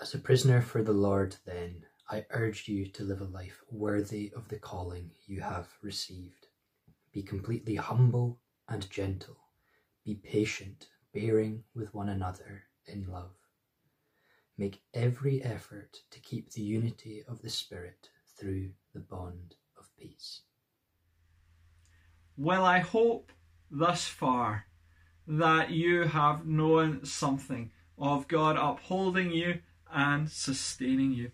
As a prisoner for the Lord, then, I urge you to live a life worthy of the calling you have received. Be completely humble and gentle. Be patient, bearing with one another in love. Make every effort to keep the unity of the Spirit through the bond of peace. Well, I hope thus far that you have known something of God upholding you and sustaining you.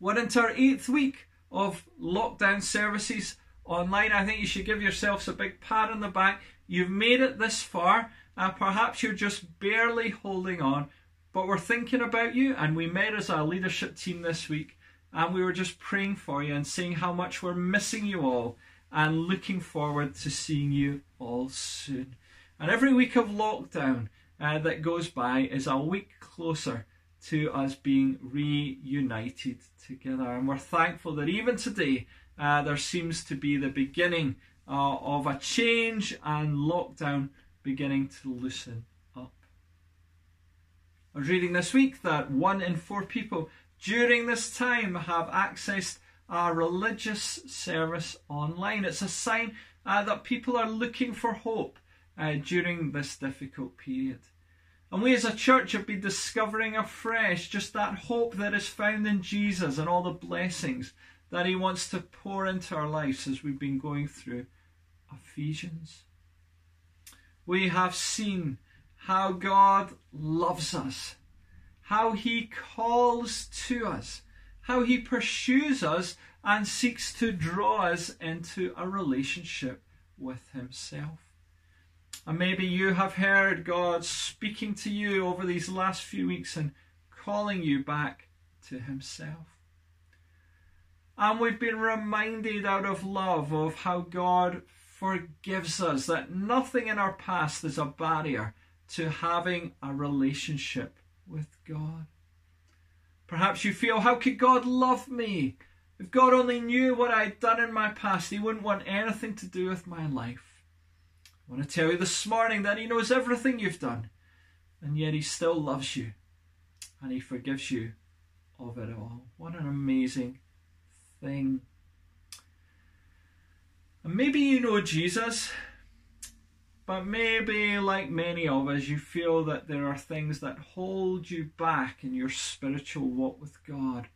We're into our eighth week of lockdown services online. I think you should give yourselves a big pat on the back. You've made it this far. and perhaps you're just barely holding on, but we're thinking about you. And we met as a leadership team this week, and we were just praying for you and seeing how much we're missing you all and looking forward to seeing you all soon. And every week of lockdown uh, that goes by is a week closer to us being reunited together. And we're thankful that even today uh, there seems to be the beginning uh, of a change and lockdown beginning to loosen up. I was reading this week that one in four people during this time have accessed a religious service online. It's a sign uh, that people are looking for hope uh, during this difficult period. And we as a church have been discovering afresh just that hope that is found in Jesus and all the blessings that He wants to pour into our lives as we've been going through Ephesians. We have seen how God loves us, how He calls to us, how He pursues us and seeks to draw us into a relationship with Himself. And maybe you have heard God speaking to you over these last few weeks and calling you back to Himself. And we've been reminded out of love of how God forgives us, that nothing in our past is a barrier to having a relationship with God. Perhaps you feel, how could God love me? If God only knew what I'd done in my past, He wouldn't want anything to do with my life. I want to tell you this morning that He knows everything you've done, and yet He still loves you and He forgives you of it all. What an amazing thing. And maybe you know Jesus, but maybe, like many of us, you feel that there are things that hold you back in your spiritual walk with God.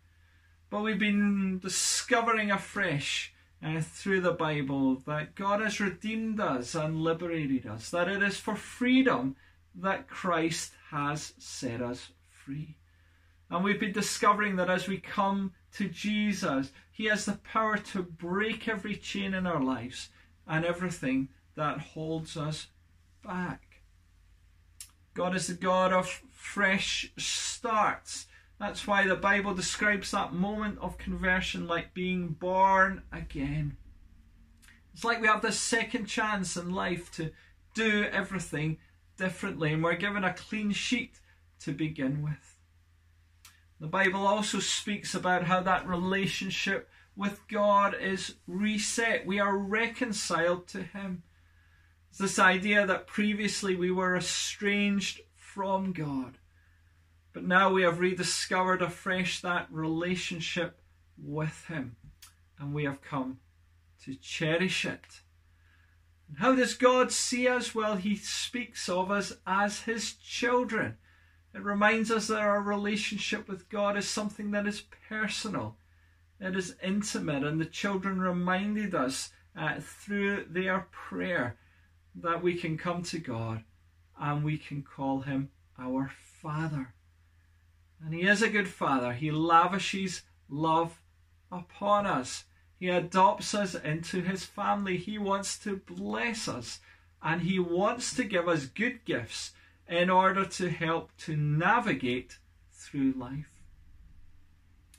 But we've been discovering afresh uh, through the Bible that God has redeemed us and liberated us, that it is for freedom that Christ has set us free. And we've been discovering that as we come to Jesus, He has the power to break every chain in our lives and everything that holds us back. God is the God of fresh starts. That's why the Bible describes that moment of conversion like being born again. It's like we have this second chance in life to do everything differently, and we're given a clean sheet to begin with. The Bible also speaks about how that relationship with God is reset. We are reconciled to Him. It's this idea that previously we were estranged from God. But now we have rediscovered afresh that relationship with Him, and we have come to cherish it. And how does God see us? Well, He speaks of us as His children. It reminds us that our relationship with God is something that is personal, it is intimate, and the children reminded us uh, through their prayer that we can come to God and we can call Him our Father. And He is a good Father. He lavishes love upon us. He adopts us into His family. He wants to bless us. And He wants to give us good gifts in order to help to navigate through life.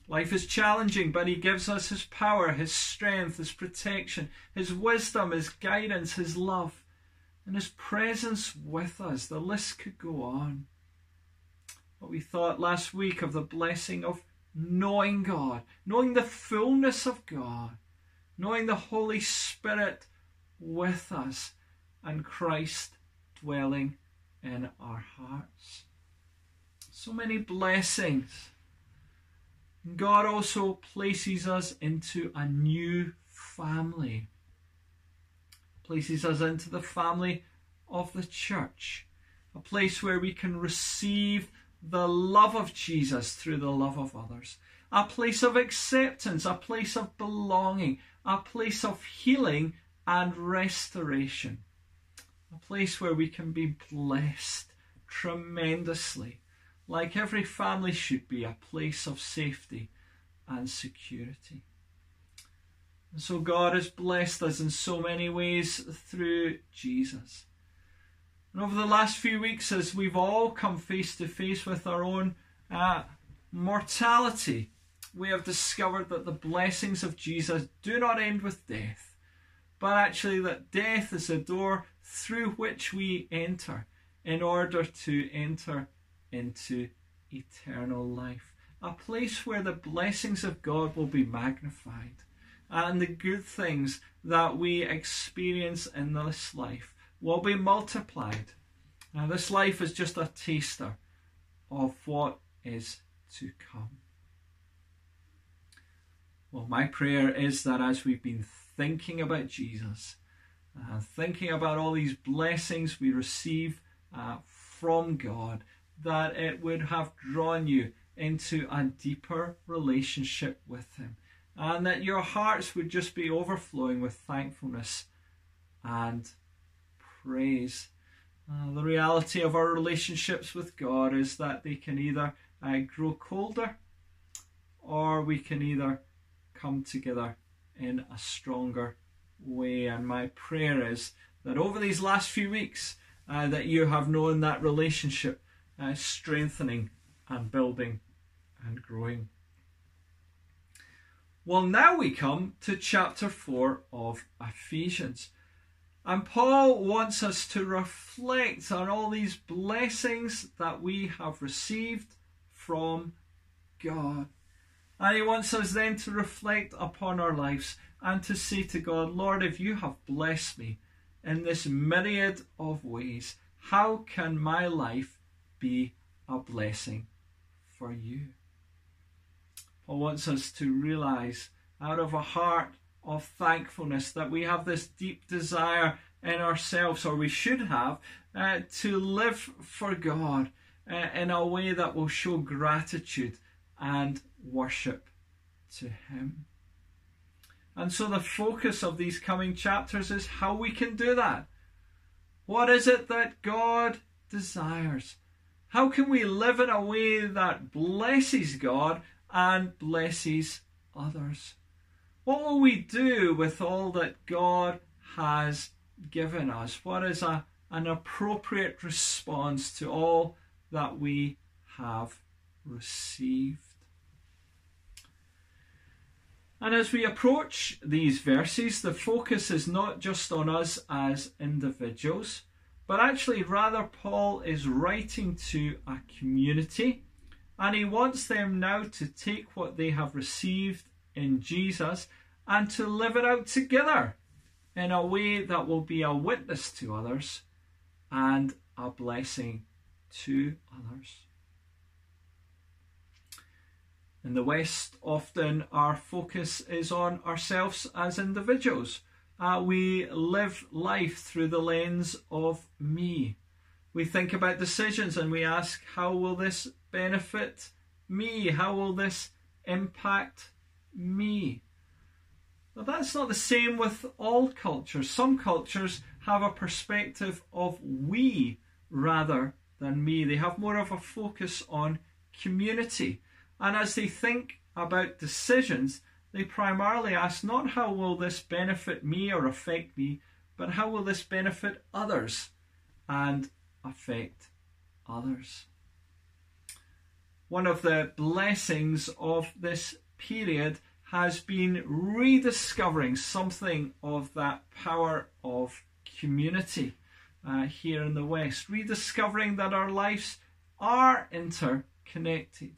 Life is challenging, but He gives us His power, His strength, His protection, His wisdom, His guidance, His love, and His presence with us. The list could go on what we thought last week of the blessing of knowing God, knowing the fullness of God, knowing the Holy Spirit with us, and Christ dwelling in our hearts. so many blessings. God also places us into a new family, places us into the family of the church, a place where we can receive the love of Jesus through the love of others, a place of acceptance, a place of belonging, a place of healing and restoration, a place where we can be blessed tremendously, like every family should be, a place of safety and security. And so God has blessed us in so many ways through Jesus. And over the last few weeks, as we've all come face to face with our own uh, mortality, we have discovered that the blessings of Jesus do not end with death, but actually that death is a door through which we enter in order to enter into eternal life. A place where the blessings of God will be magnified and the good things that we experience in this life will be multiplied. Now, this life is just a taster of what is to come. Well, my prayer is that as we've been thinking about Jesus, uh, thinking about all these blessings we receive uh, from God, that it would have drawn you into a deeper relationship with Him, and that your hearts would just be overflowing with thankfulness and praise. Uh, the reality of our relationships with God is that they can either uh, grow colder or we can either come together in a stronger way. And my prayer is that over these last few weeks, uh, that you have known that relationship uh, strengthening and building and growing. Well, now we come to chapter 4 of Ephesians. And Paul wants us to reflect on all these blessings that we have received from God. And he wants us then to reflect upon our lives and to say to God, Lord, if you have blessed me in this myriad of ways, how can my life be a blessing for you? Paul wants us to realize out of a heart of thankfulness that we have this deep desire in ourselves, or we should have, uh, to live for God uh, in a way that will show gratitude and worship to Him. And so the focus of these coming chapters is how we can do that. What is it that God desires? How can we live in a way that blesses God and blesses others? What will we do with all that God has given us? What is a, an appropriate response to all that we have received? And as we approach these verses, the focus is not just on us as individuals, but actually, rather, Paul is writing to a community and he wants them now to take what they have received in Jesus and to live it out together in a way that will be a witness to others and a blessing to others. In the West, often our focus is on ourselves as individuals. Uh, we live life through the lens of me. We think about decisions and we ask, how will this benefit me? How will this impact me? But that's not the same with all cultures. Some cultures have a perspective of we rather than me. They have more of a focus on community. And as they think about decisions, they primarily ask not how will this benefit me or affect me, but how will this benefit others and affect others. One of the blessings of this period has been rediscovering something of that power of community uh, here in the West, rediscovering that our lives are interconnected,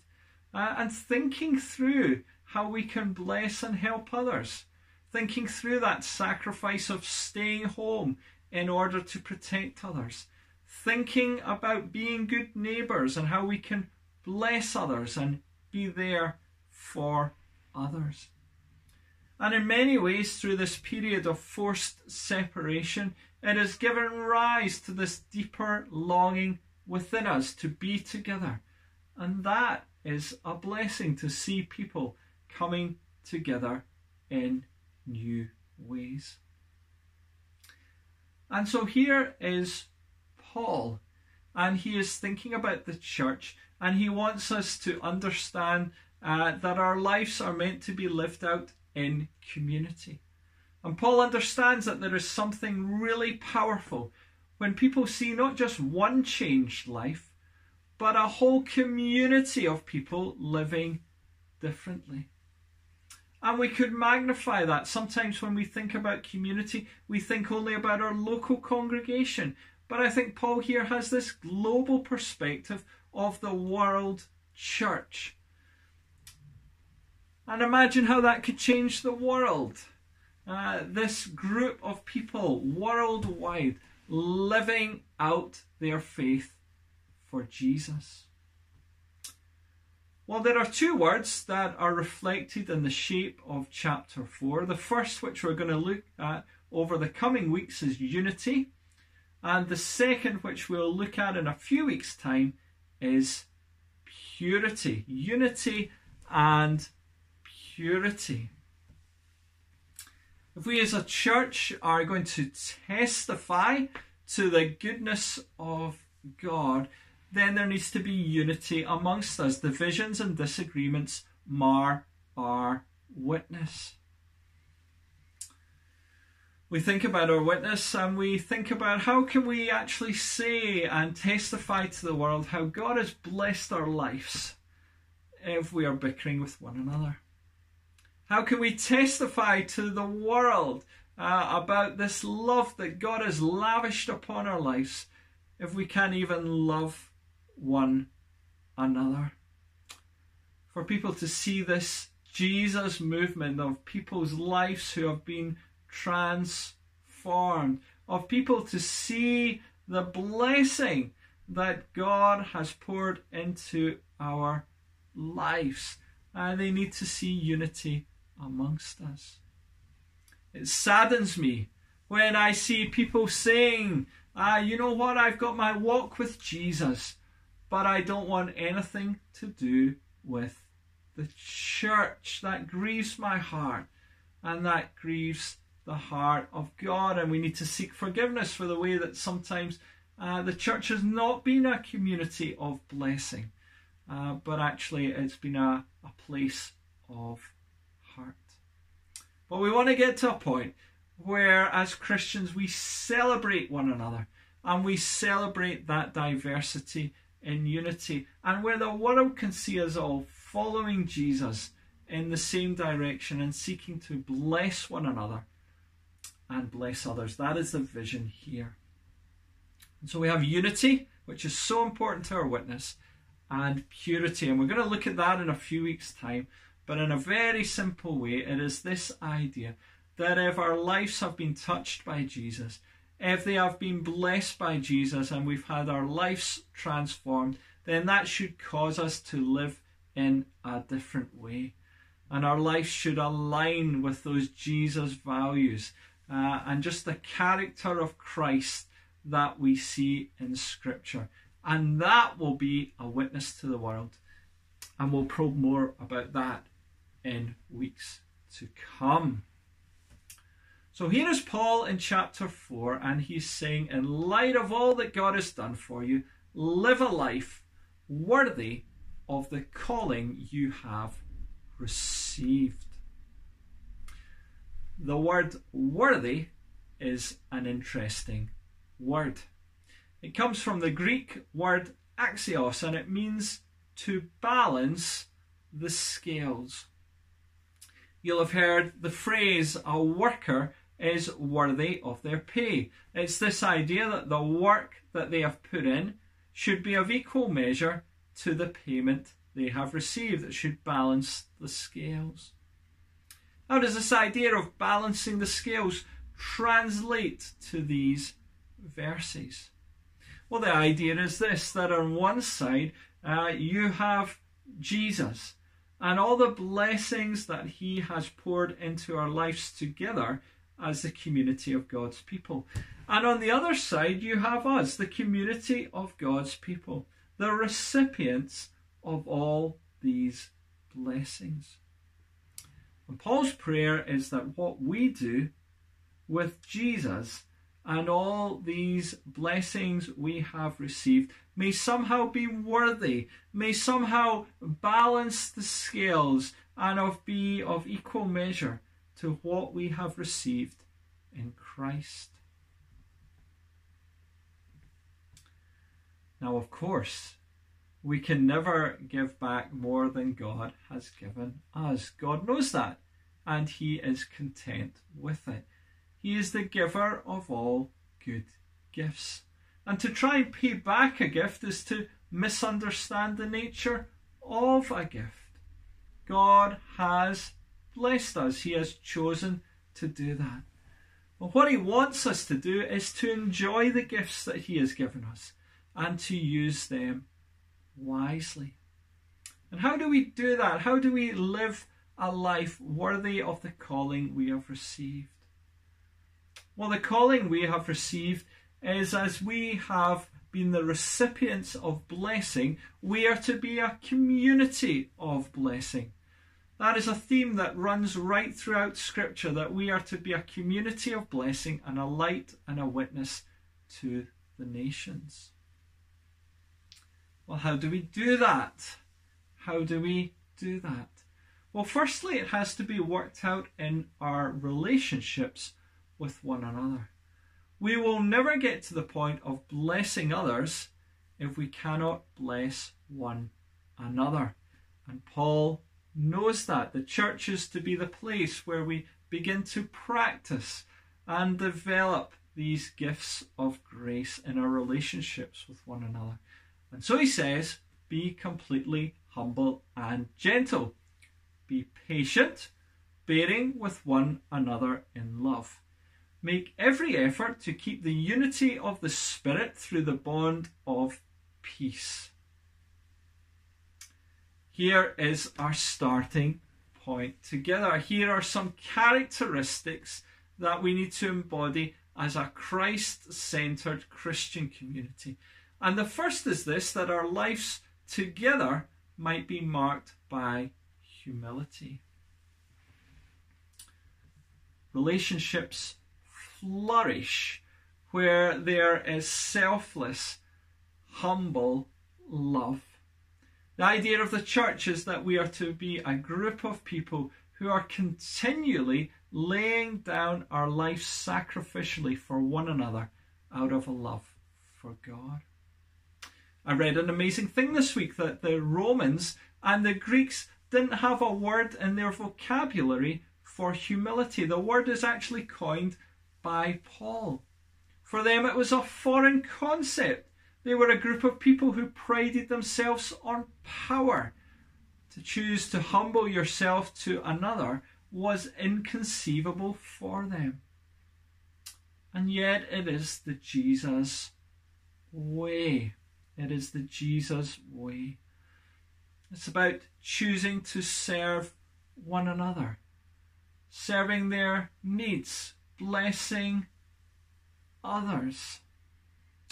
uh, and thinking through how we can bless and help others, thinking through that sacrifice of staying home in order to protect others, thinking about being good neighbours and how we can bless others and be there for others. And in many ways, through this period of forced separation, it has given rise to this deeper longing within us to be together. And that is a blessing to see people coming together in new ways. And so here is Paul, and he is thinking about the church, and he wants us to understand uh, that our lives are meant to be lived out in community. And Paul understands that there is something really powerful when people see not just one changed life, but a whole community of people living differently. And we could magnify that. Sometimes when we think about community, we think only about our local congregation. But I think Paul here has this global perspective of the world church. And imagine how that could change the world. Uh, this group of people worldwide living out their faith for Jesus. Well, there are two words that are reflected in the shape of chapter 4. The first, which we're going to look at over the coming weeks, is unity. And the second, which we'll look at in a few weeks' time, is purity. Unity and purity. If we as a church are going to testify to the goodness of God, then there needs to be unity amongst us. Divisions and disagreements mar our witness. We think about our witness and we think about how can we actually say and testify to the world how God has blessed our lives if we are bickering with one another. How can we testify to the world uh, about this love that God has lavished upon our lives if we can't even love one another? For people to see this Jesus movement of people's lives who have been transformed, of people to see the blessing that God has poured into our lives. And they need to see unity amongst us. It saddens me when I see people saying, ah, you know what, I've got my walk with Jesus, but I don't want anything to do with the church. That grieves my heart, and that grieves the heart of God. And we need to seek forgiveness for the way that sometimes uh, the church has not been a community of blessing, uh, but actually it's been a, a place of but we want to get to a point where, as Christians, we celebrate one another and we celebrate that diversity in unity, and where the world can see us all following Jesus in the same direction and seeking to bless one another and bless others. That is the vision here. And so we have unity, which is so important to our witness, and purity. And we're going to look at that in a few weeks' time. But in a very simple way, it is this idea that if our lives have been touched by Jesus, if they have been blessed by Jesus and we've had our lives transformed, then that should cause us to live in a different way. And our life should align with those Jesus values uh, and just the character of Christ that we see in Scripture. And that will be a witness to the world. And we'll probe more about that in weeks to come. So here is Paul in chapter 4, and he's saying, In light of all that God has done for you, live a life worthy of the calling you have received. The word worthy is an interesting word. It comes from the Greek word axios, and it means to balance the scales. You'll have heard the phrase, a worker is worthy of their pay. It's this idea that the work that they have put in should be of equal measure to the payment they have received. It should balance the scales. How does this idea of balancing the scales translate to these verses? Well, the idea is this that on one side, Uh, you have Jesus and all the blessings that He has poured into our lives together as the community of God's people. And on the other side, you have us, the community of God's people, the recipients of all these blessings. And Paul's prayer is that what we do with Jesus and all these blessings we have received may somehow be worthy, may somehow balance the scales and of be of equal measure to what we have received in Christ. Now, of course, we can never give back more than God has given us. God knows that, and He is content with it. He is the giver of all good gifts. And to try and pay back a gift is to misunderstand the nature of a gift. God has blessed us, He has chosen to do that. But what He wants us to do is to enjoy the gifts that He has given us and to use them wisely. And how do we do that? How do we live a life worthy of the calling we have received? Well, the calling we have received is as we have been the recipients of blessing, we are to be a community of blessing. That is a theme that runs right throughout Scripture that we are to be a community of blessing and a light and a witness to the nations. Well, how do we do that? How do we do that? Well, firstly, it has to be worked out in our relationships with one another. We will never get to the point of blessing others if we cannot bless one another. And Paul knows that. The church is to be the place where we begin to practice and develop these gifts of grace in our relationships with one another. And so he says, be completely humble and gentle. Be patient, bearing with one another in love. Make every effort to keep the unity of the Spirit through the bond of peace. Here is our starting point together. Here are some characteristics that we need to embody as a Christ centered Christian community. And the first is this that our lives together might be marked by humility. Relationships flourish where there is selfless, humble love. The idea of the church is that we are to be a group of people who are continually laying down our life sacrificially for one another out of a love for God. I read an amazing thing this week that the Romans and the Greeks didn't have a word in their vocabulary for humility. The word is actually coined by Paul. For them, it was a foreign concept. They were a group of people who prided themselves on power. To choose to humble yourself to another was inconceivable for them. And yet, it is the Jesus way. It is the Jesus way. It's about choosing to serve one another, serving their needs, blessing others.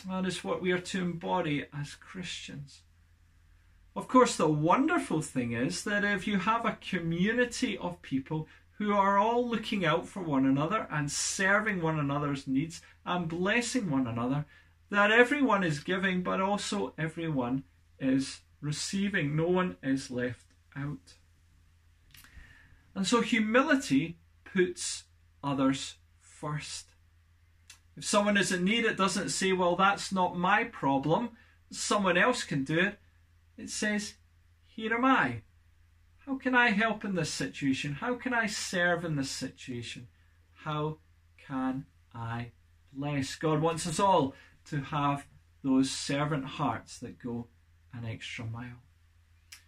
That is what we are to embody as Christians. Of course, the wonderful thing is that if you have a community of people who are all looking out for one another and serving one another's needs and blessing one another, that everyone is giving, but also everyone is receiving. No one is left out. And so humility puts others first. If someone is in need, it doesn't say, well, that's not my problem. Someone else can do it. It says, here am I. How can I help in this situation? How can I serve in this situation? How can I bless? God wants us all to have those servant hearts that go an extra mile.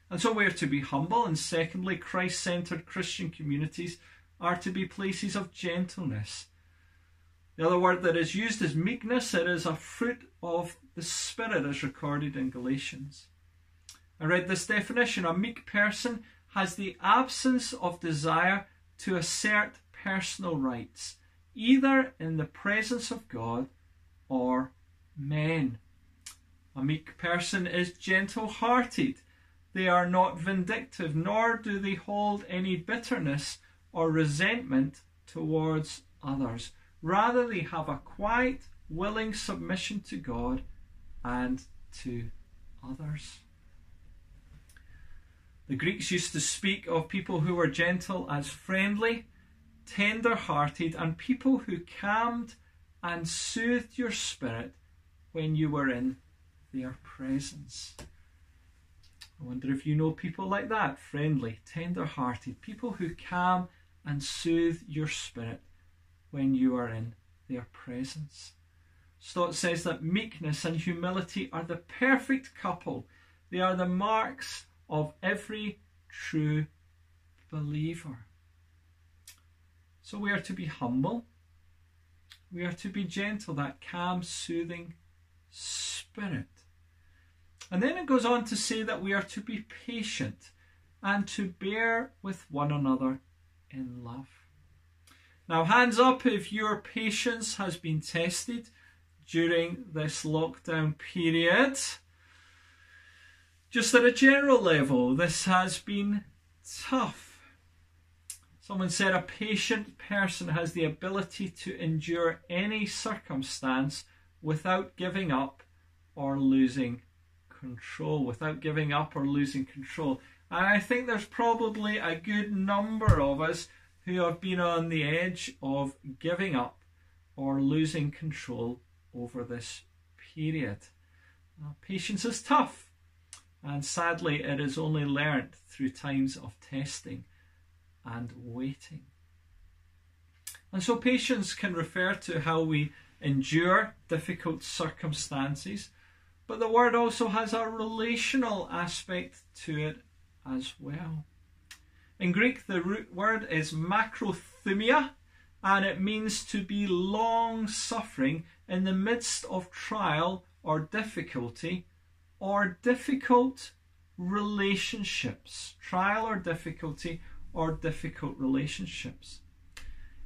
And so we are to be humble, and secondly, Christ centered Christian communities are to be places of gentleness. The other word that is used is meekness. It is a fruit of the Spirit, as recorded in Galatians. I read this definition a meek person has the absence of desire to assert personal rights, either in the presence of God or men. A meek person is gentle hearted. They are not vindictive, nor do they hold any bitterness or resentment towards others. Rather, they have a quiet, willing submission to God and to others. The Greeks used to speak of people who were gentle as friendly, tender hearted, and people who calmed and soothed your spirit when you were in their presence. I wonder if you know people like that friendly, tender hearted, people who calm and soothe your spirit when you are in their presence. Stott says that meekness and humility are the perfect couple. They are the marks of every true believer. So we are to be humble. We are to be gentle, that calm, soothing spirit. And then it goes on to say that we are to be patient and to bear with one another in love. Now, hands up if your patience has been tested during this lockdown period. Just at a general level, this has been tough. Someone said a patient person has the ability to endure any circumstance without giving up or losing control, without giving up or losing control. And I think there's probably a good number of us who have been on the edge of giving up or losing control over this period. Patience is tough. And sadly, it is only learnt through times of testing and waiting. And so, patience can refer to how we endure difficult circumstances, but the word also has a relational aspect to it as well. In Greek, the root word is macrothumia, and it means to be long suffering in the midst of trial or difficulty or difficult relationships, trial or difficulty, or difficult relationships.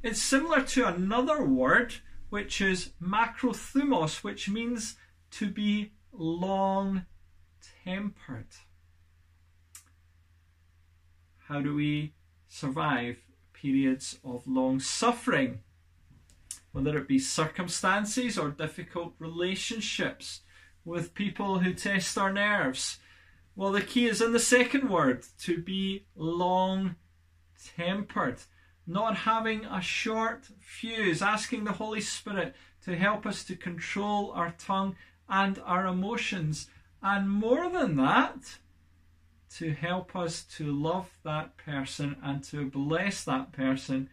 It's similar to another word which is macrothumos, which means to be long tempered. How do we survive periods of long suffering? Whether it be circumstances or difficult relationships with people who test our nerves? Well, the key is in the second word to be long tempered, not having a short fuse, asking the Holy Spirit to help us to control our tongue and our emotions. And more than that, to help us to love that person and to bless that person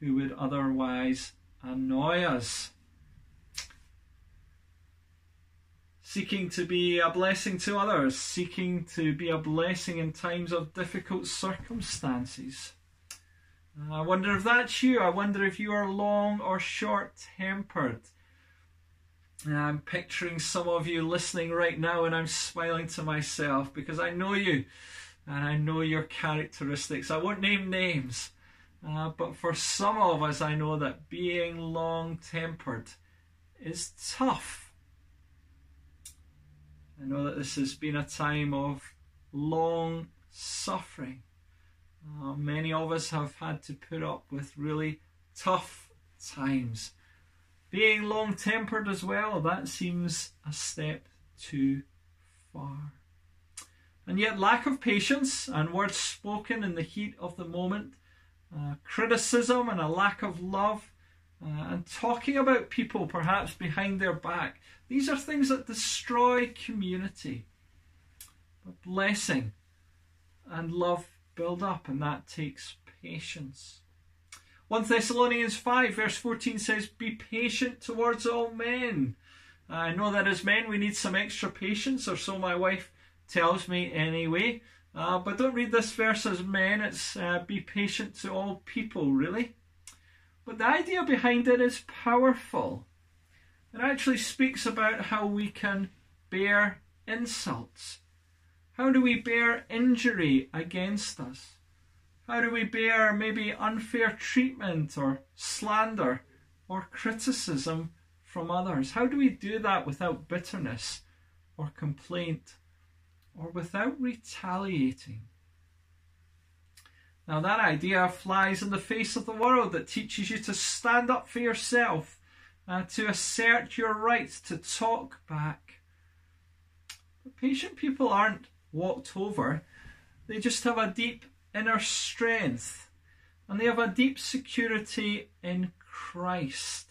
who would otherwise annoy us. seeking to be a blessing to others, seeking to be a blessing in times of difficult circumstances. I wonder if that's you. I wonder if you are long or short tempered. I'm picturing some of you listening right now, and I'm smiling to myself because I know you and I know your characteristics. I won't name names, uh, but for some of us, I know that being long tempered is tough. I know that this has been a time of long suffering. Uh, many of us have had to put up with really tough times. Being long tempered as well, that seems a step too far. And yet, lack of patience and words spoken in the heat of the moment, uh, criticism and a lack of love, uh, and talking about people perhaps behind their back, these are things that destroy community. But blessing and love build up, and that takes patience. 1 Thessalonians 5, verse 14 says, Be patient towards all men. I know that as men we need some extra patience, or so my wife tells me anyway. Uh, but don't read this verse as men, it's uh, be patient to all people, really. But the idea behind it is powerful. It actually speaks about how we can bear insults, How do we bear injury against us? How do we bear maybe unfair treatment or slander or criticism from others? How do we do that without bitterness or complaint or without retaliating? Now, that idea flies in the face of the world that teaches you to stand up for yourself, uh, to assert your rights, to talk back. But patient people aren't walked over, they just have a deep inner strength and they have a deep security in Christ.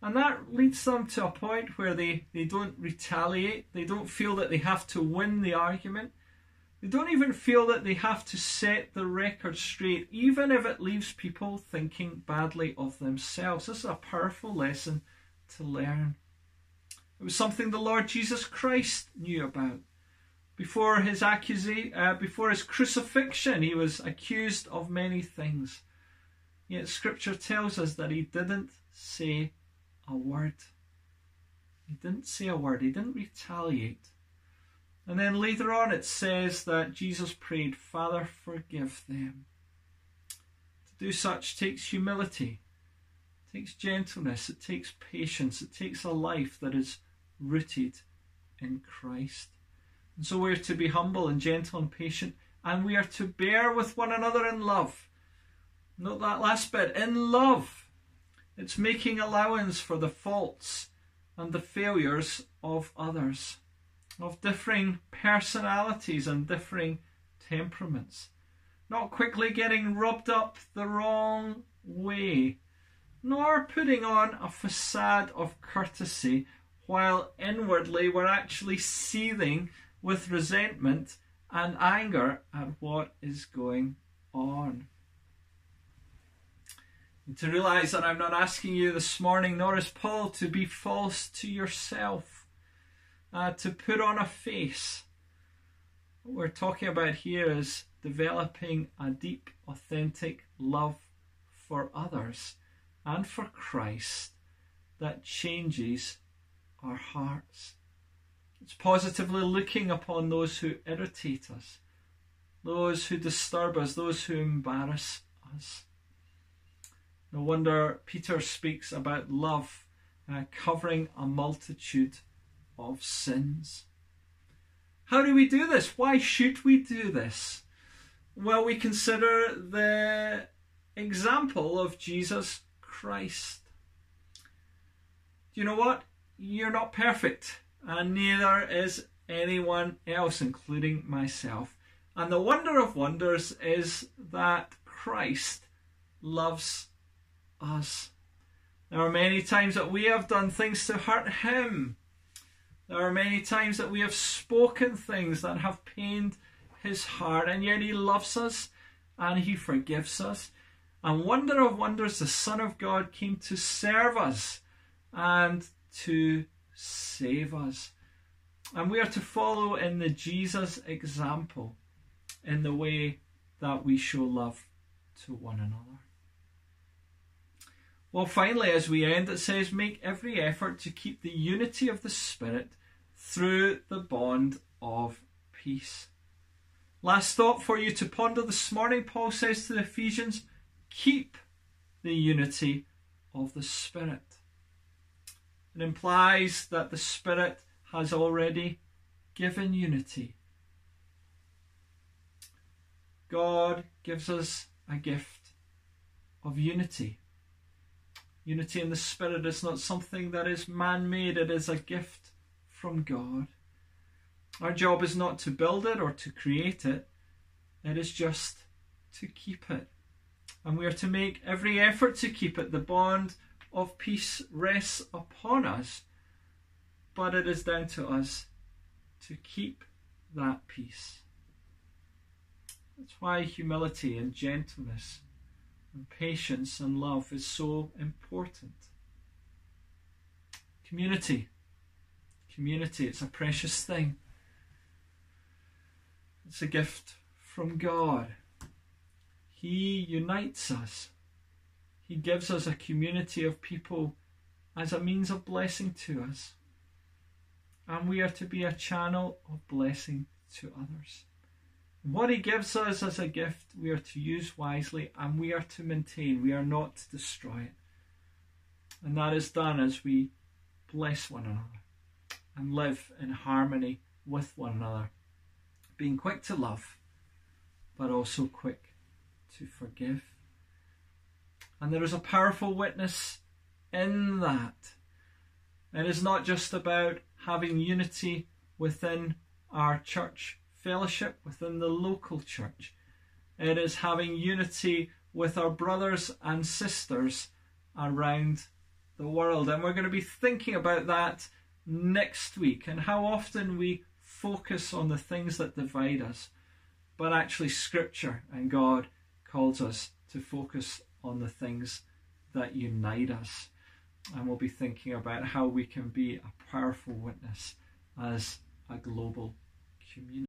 And that leads them to a point where they, they don't retaliate, they don't feel that they have to win the argument, they don't even feel that they have to set the record straight, even if it leaves people thinking badly of themselves. This is a powerful lesson to learn. It was something the Lord Jesus Christ knew about. Before his accusation, uh, before his crucifixion, he was accused of many things. Yet Scripture tells us that he didn't say a word. He didn't say a word. He didn't retaliate. And then later on, it says that Jesus prayed, Father, forgive them. To do such takes humility, it takes gentleness, it takes patience, it takes a life that is rooted in Christ. And so we're to be humble and gentle and patient, and we are to bear with one another in love. Note that last bit in love. It's making allowance for the faults and the failures of others of differing personalities and differing temperaments, not quickly getting rubbed up the wrong way, nor putting on a facade of courtesy while inwardly we're actually seething with resentment and anger at what is going on. And to realize that I'm not asking you this morning, nor is Paul, to be false to yourself uh, to put on a face. What we're talking about here is developing a deep, authentic love for others and for Christ that changes our hearts. It's positively looking upon those who irritate us, those who disturb us, those who embarrass us. No wonder Peter speaks about love uh, covering a multitude of sins. How do we do this? Why should we do this? Well, we consider the example of Jesus Christ. Do you know what? You're not perfect, and neither is anyone else, including myself. And the wonder of wonders is that Christ loves us. There are many times that we have done things to hurt Him. There are many times that we have spoken things that have pained his heart, and yet he loves us and he forgives us. And wonder of wonders, the Son of God came to serve us and to save us. And we are to follow in the Jesus example in the way that we show love to one another. Well, finally, as we end, it says, Make every effort to keep the unity of the Spirit through the bond of peace. Last thought for you to ponder this morning Paul says to the Ephesians, keep the unity of the Spirit. It implies that the Spirit has already given unity. God gives us a gift of unity. Unity in the Spirit is not something that is man made, it is a gift from God. Our job is not to build it or to create it, it is just to keep it. And we are to make every effort to keep it. The bond of peace rests upon us, but it is down to us to keep that peace. That's why humility and gentleness and patience and love is so important. Community community. It's a precious thing. It's a gift from God. He unites us. He gives us a community of people as a means of blessing to us. And we are to be a channel of blessing to others. What He gives us as a gift, we are to use wisely and we are to maintain. We are not to destroy it. And that is done as we bless one another and live in harmony with one another, being quick to love, but also quick to forgive. And there is a powerful witness in that. It is not just about having unity within our church fellowship, within the local church. It is having unity with our brothers and sisters around the world. And we're going to be thinking about that next week and how often we focus on the things that divide us, but actually, Scripture and God calls us to focus on the things that unite us. And we'll be thinking about how we can be a powerful witness as a global community.